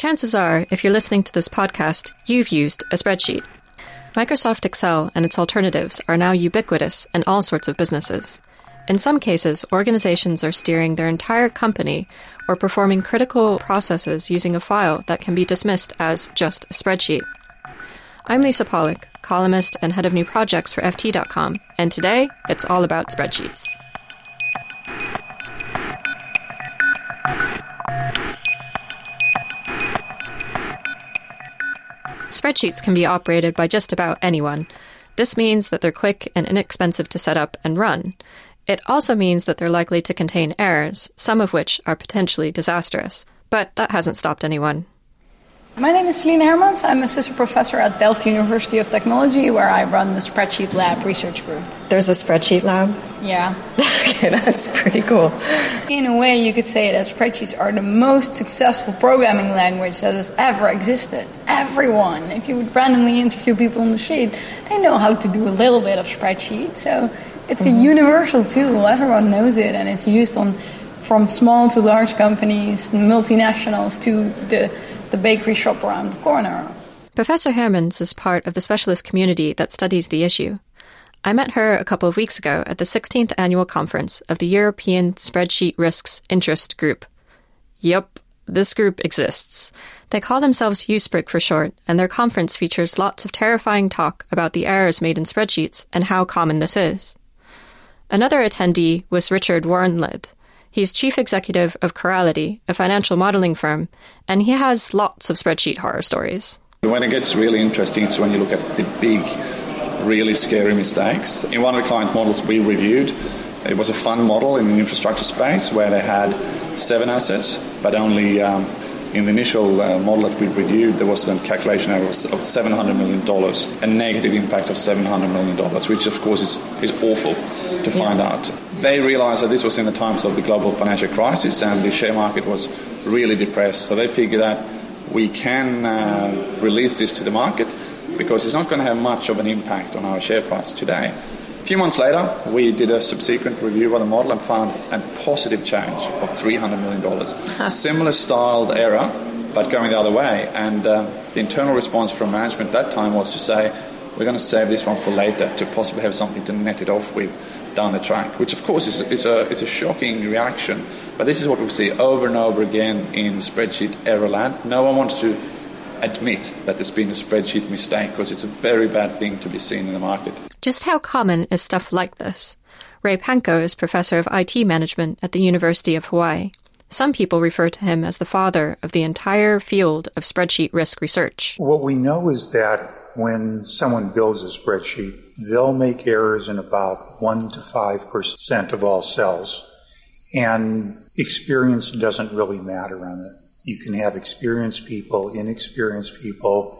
Chances are, if you're listening to this podcast, you've used a spreadsheet. Microsoft Excel and its alternatives are now ubiquitous in all sorts of businesses. In some cases, organizations are steering their entire company or performing critical processes using a file that can be dismissed as just a spreadsheet. I'm Lisa Pollack, columnist and head of new projects for FT.com, and today it's all about spreadsheets. Spreadsheets can be operated by just about anyone. This means that they're quick and inexpensive to set up and run. It also means that they're likely to contain errors, some of which are potentially disastrous. But that hasn't stopped anyone. My name is Felienne Hermans. I'm assistant professor at Delft University of Technology, where I run the Spreadsheet Lab research group. There's a spreadsheet lab? Yeah. okay, that's pretty cool. In a way, you could say that spreadsheets are the most successful programming language that has ever existed. Everyone, if you would randomly interview people on the street, they know how to do a little bit of spreadsheet. So it's mm-hmm. a universal tool. Everyone knows it, and it's used on from small to large companies, multinationals to the the bakery shop around the corner. Professor Hermans is part of the specialist community that studies the issue. I met her a couple of weeks ago at the 16th annual conference of the European Spreadsheet Risks Interest Group. Yep, this group exists. They call themselves EuSpRIG for short, and their conference features lots of terrifying talk about the errors made in spreadsheets and how common this is. Another attendee was Rickard Wärnelid, He's chief executive of Corality, a financial modeling firm, and he has lots of spreadsheet horror stories. When it gets really interesting is when you look at the big, really scary mistakes. In one of the client models we reviewed, it was a fund model in the infrastructure space where they had seven assets, but only um, in the initial uh, model that we reviewed, there was a calculation of $700 million, a negative impact of $700 million, which of course is, is awful to find yeah. out. They realized that this was in the times of the global financial crisis and the share market was really depressed. So they figured that we can uh, release this to the market because it's not going to have much of an impact on our share price today. A few months later, we did a subsequent review of the model and found a positive change of $300 million. Similar styled error, but going the other way. And uh, the internal response from management at that time was to say, we're going to save this one for later to possibly have something to net it off with down the track, which of course is, is, a, is a shocking reaction. But this is what we see over and over again in spreadsheet error land. No one wants to admit that there's been a spreadsheet mistake because it's a very bad thing to be seen in the market. Just how common is stuff like this? Ray Panko is professor of IT management at the University of Hawaii. Some people refer to him as the father of the entire field of spreadsheet risk research. What we know is that when someone builds a spreadsheet, they'll make errors in about 1 to 5% of all cells. And experience doesn't really matter on it. You can have experienced people, inexperienced people.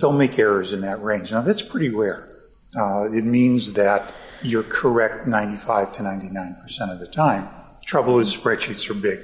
They'll make errors in that range. Now, that's pretty rare. Uh, it means that you're correct 95 to 99% of the time. Trouble is, spreadsheets are big.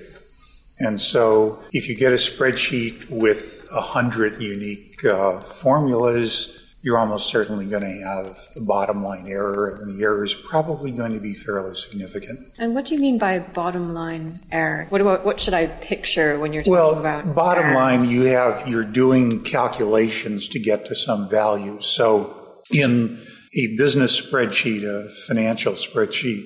And so if you get a spreadsheet with 100 unique uh, formulas, you're almost certainly going to have a bottom line error, and the error is probably going to be fairly significant. And what do you mean by bottom line error? What, what, what should I picture when you're talking well, about bottom errors? line? You have you're doing calculations to get to some value. So in a business spreadsheet, a financial spreadsheet,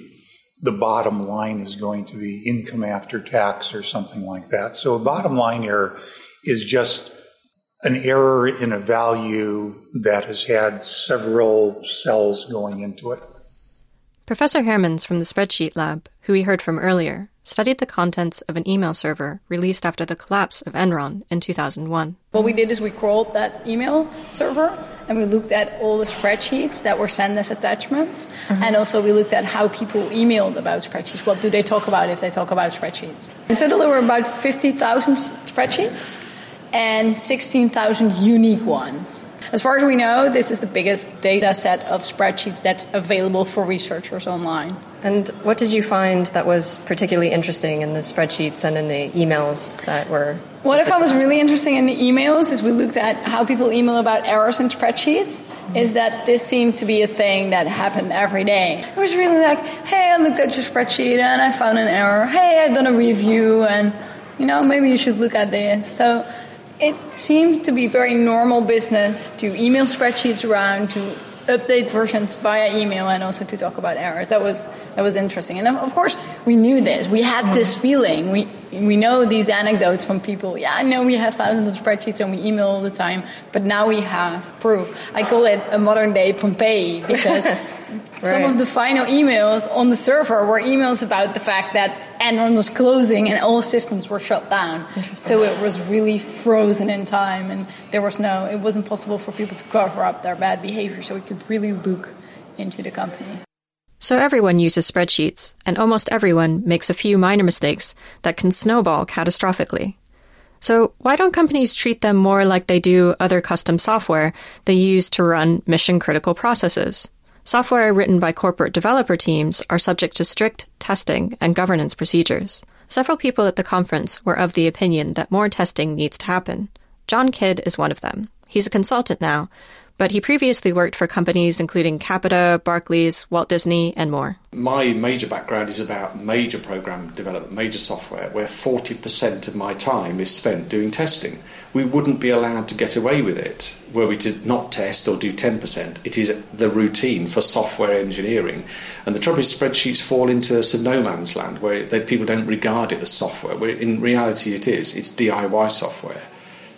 the bottom line is going to be income after tax or something like that. So a bottom line error is just an error in a value that has had several cells going into it. Professor Hermans from the Spreadsheet Lab, who we heard from earlier, studied the contents of an email server released after the collapse of Enron in 2001. What we did is we crawled that email server and we looked at all the spreadsheets that were sent as attachments. Mm-hmm. And also we looked at how people emailed about spreadsheets. What do they talk about if they talk about spreadsheets? In total, there were about 50,000 spreadsheets and 16,000 unique ones. As far as we know, this is the biggest data set of spreadsheets that's available for researchers online. And what did you find that was particularly interesting in the spreadsheets and in the emails that were? What if I was really interesting in the emails is we looked at how people email about errors in spreadsheets, mm-hmm. is that this seemed to be a thing that happened every day. It was really like, hey, I looked at your spreadsheet and I found an error. Hey, I've done a review and, you know, maybe you should look at this. So It seemed to be very normal business to email spreadsheets around, to update versions via email and also to talk about errors. That was that was interesting. And of course, we knew this. We had mm-hmm. this feeling. We we know these anecdotes from people. Yeah, I know we have thousands of spreadsheets and we email all the time, but now we have proof. I call it a modern day Pompeii because Right. Some of the final emails on the server were emails about the fact that Enron was closing and all systems were shut down. So it was really frozen in time, and there was no, it wasn't possible for people to cover up their bad behavior, so we could really look into the company. So everyone uses spreadsheets, and almost everyone makes a few minor mistakes that can snowball catastrophically. So why don't companies treat them more like they do other custom software they use to run mission critical processes? Software written by corporate developer teams are subject to strict testing and governance procedures. Several people at the conference were of the opinion that more testing needs to happen. John Kidd is one of them. He's a consultant now, but he previously worked for companies including Capita, Barclays, Walt Disney, and more. My major background is about major program development, major software, where 40% of my time is spent doing testing we wouldn't be allowed to get away with it were we to not test or do 10%. It is the routine for software engineering. And the trouble is, spreadsheets fall into some no man's land where they, people don't regard it as software, where in reality it is. It's DIY software.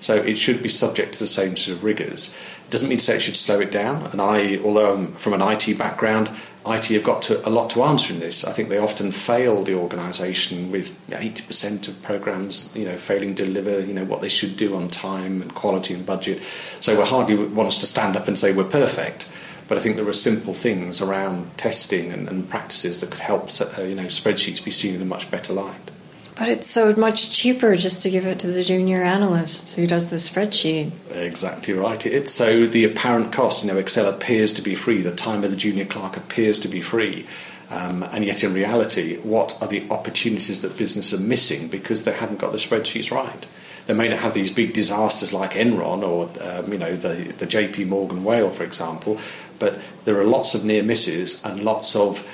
So it should be subject to the same sort of rigours. Doesn't mean to say it should slow it down. And I, although I'm from an IT background, IT have got to, a lot to answer in this. I think they often fail the organisation with 80% of programs, you know, failing to deliver, you know, what they should do on time and quality and budget. So we hardly want us to stand up and say we're perfect. But I think there are simple things around testing and, and practices that could help, uh, you know, spreadsheets be seen in a much better light. But it's so much cheaper just to give it to the junior analyst who does the spreadsheet. Exactly right. It's so the apparent cost, you know, Excel appears to be free, the time of the junior clerk appears to be free. Um, and yet, in reality, what are the opportunities that business are missing because they haven't got the spreadsheets right? They may not have these big disasters like Enron or um, you know the, the JP Morgan whale, for example, but there are lots of near misses and lots of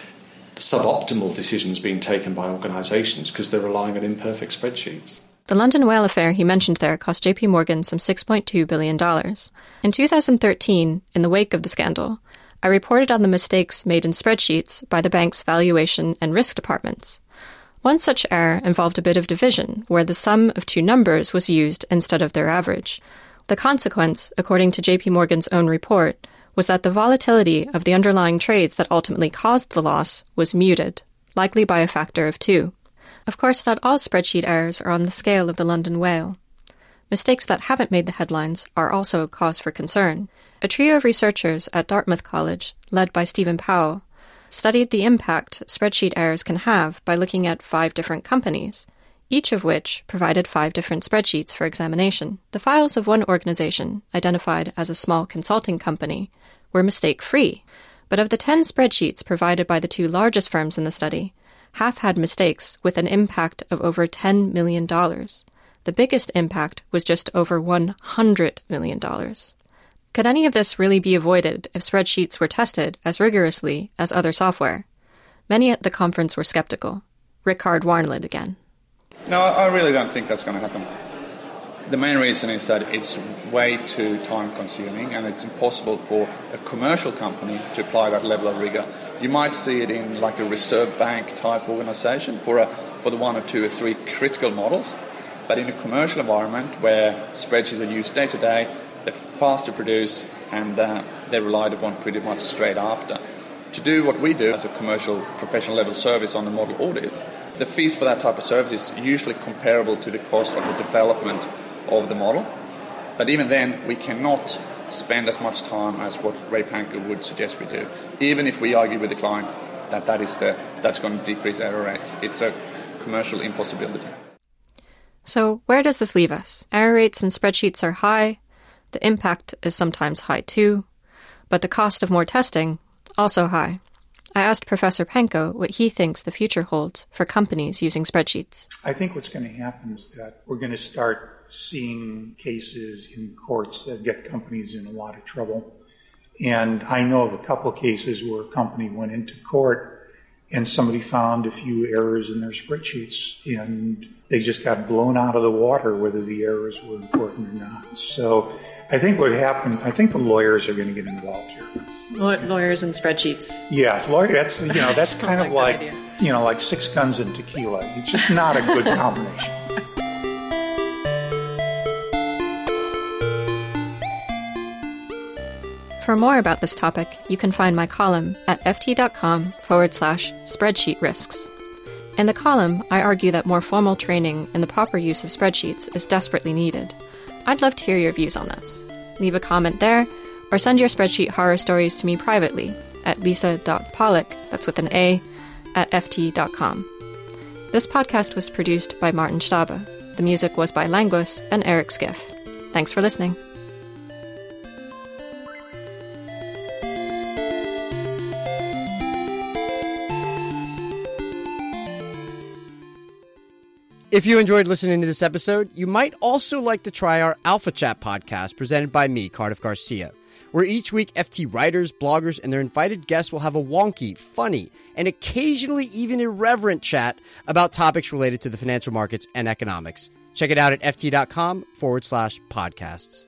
suboptimal decisions being taken by organisations because they're relying on imperfect spreadsheets. The London Whale affair he mentioned there cost JP Morgan some $6.2 billion. In 2013, in the wake of the scandal, I reported on the mistakes made in spreadsheets by the bank's valuation and risk departments. One such error involved a bit of division, where the sum of two numbers was used instead of their average. The consequence, according to JP Morgan's own report, was that the volatility of the underlying trades that ultimately caused the loss was muted, likely by a factor of two. Of course, not all spreadsheet errors are on the scale of the London whale. Mistakes that haven't made the headlines are also a cause for concern. A trio of researchers at Dartmouth College, led by Stephen Powell, studied the impact spreadsheet errors can have by looking at five different companies, each of which provided five different spreadsheets for examination. The files of one organization, identified as a small consulting company, were mistake free, but of the 10 spreadsheets provided by the two largest firms in the study, half had mistakes with an impact of over $10 million. The biggest impact was just over $100 million. Could any of this really be avoided if spreadsheets were tested as rigorously as other software? Many at the conference were skeptical. Rickard Wärnelid again. No, I really don't think that's going to happen. The main reason is that it's way too time consuming and it's impossible for a commercial company to apply that level of rigor. You might see it in like a reserve bank type organization for, a, for the one or two or three critical models, but in a commercial environment where spreadsheets are used day to day, they're fast to produce and uh, they're relied upon pretty much straight after. To do what we do as a commercial professional level service on the model audit, the fees for that type of service is usually comparable to the cost of the development of the model. But even then, we cannot spend as much time as what Ray Panko would suggest we do, even if we argue with the client that that is the that's going to decrease error rates. It's a commercial impossibility. So, where does this leave us? Error rates in spreadsheets are high. The impact is sometimes high too, but the cost of more testing also high. I asked Professor Panko what he thinks the future holds for companies using spreadsheets. I think what's going to happen is that we're going to start seeing cases in courts that get companies in a lot of trouble. And I know of a couple of cases where a company went into court and somebody found a few errors in their spreadsheets and they just got blown out of the water whether the errors were important or not. So I think what happened, I think the lawyers are going to get involved here. Lawyers and spreadsheets. Yes, lawyer. That's you know that's kind of like like you know like six guns and tequila. It's just not a good combination. For more about this topic, you can find my column at ft.com forward slash spreadsheet risks. In the column, I argue that more formal training in the proper use of spreadsheets is desperately needed. I'd love to hear your views on this. Leave a comment there, or send your spreadsheet horror stories to me privately at lisa.pollack, that's with an A, at ft.com. This podcast was produced by Martin Stabe. The music was by Languis and Eric Skiff. Thanks for listening. If you enjoyed listening to this episode, you might also like to try our Alpha Chat podcast presented by me, Cardiff Garcia, where each week FT writers, bloggers, and their invited guests will have a wonky, funny, and occasionally even irreverent chat about topics related to the financial markets and economics. Check it out at ft.com forward slash podcasts.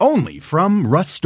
Only from Rust